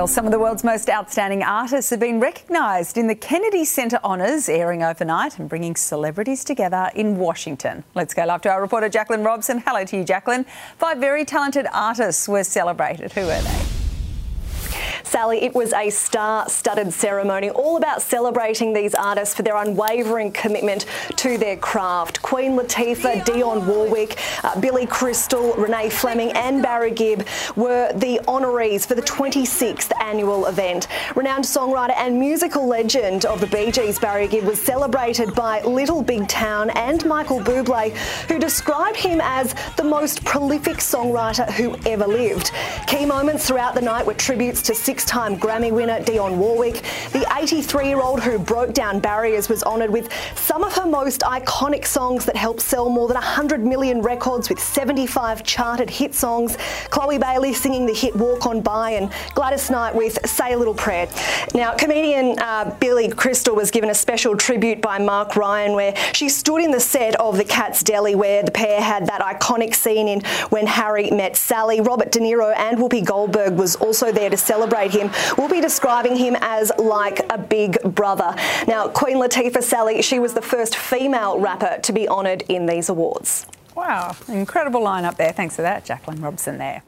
Well, some of the world's most outstanding artists have been recognised in the Kennedy Center Honours, airing overnight and bringing celebrities together in Washington. Let's go live to our reporter Jacqueline Robson. Hello to you, Jacqueline. Five very talented artists were celebrated. Who were they? Sally, it was a star studded ceremony all about celebrating these artists for their unwavering commitment to their craft. Queen Latifah, Dionne Warwick, uh, Billy Crystal, Renee Fleming, and Barry Gibb were the honorees for the 26th annual event. Renowned songwriter and musical legend of the Bee Gees, Barry Gibb, was celebrated by Little Big Town and Michael Bublé, who described him as the most prolific songwriter who ever lived. Key moments throughout the night were tributes to six time Grammy winner Dionne Warwick. The 83 year old who broke down barriers was honoured with some of her most iconic songs that helped sell more than 100 million records with 75 charted hit songs. Chloe Bailey singing the hit Walk On By and Gladys Knight with Say a Little Prayer. Now, comedian uh, Billy Crystal was given a special tribute by Meg Ryan where she stood in the set of The Katz's Deli where the pair had that iconic scene in When Harry Met Sally. Robert De Niro and Whoopi Goldberg was also there to celebrate him, we'll be describing him as like a big brother. Now, Queen Latifah Sally, she was the first female rapper to be honoured in these awards. Wow, incredible lineup there. Thanks for that, Jacqueline Robson there.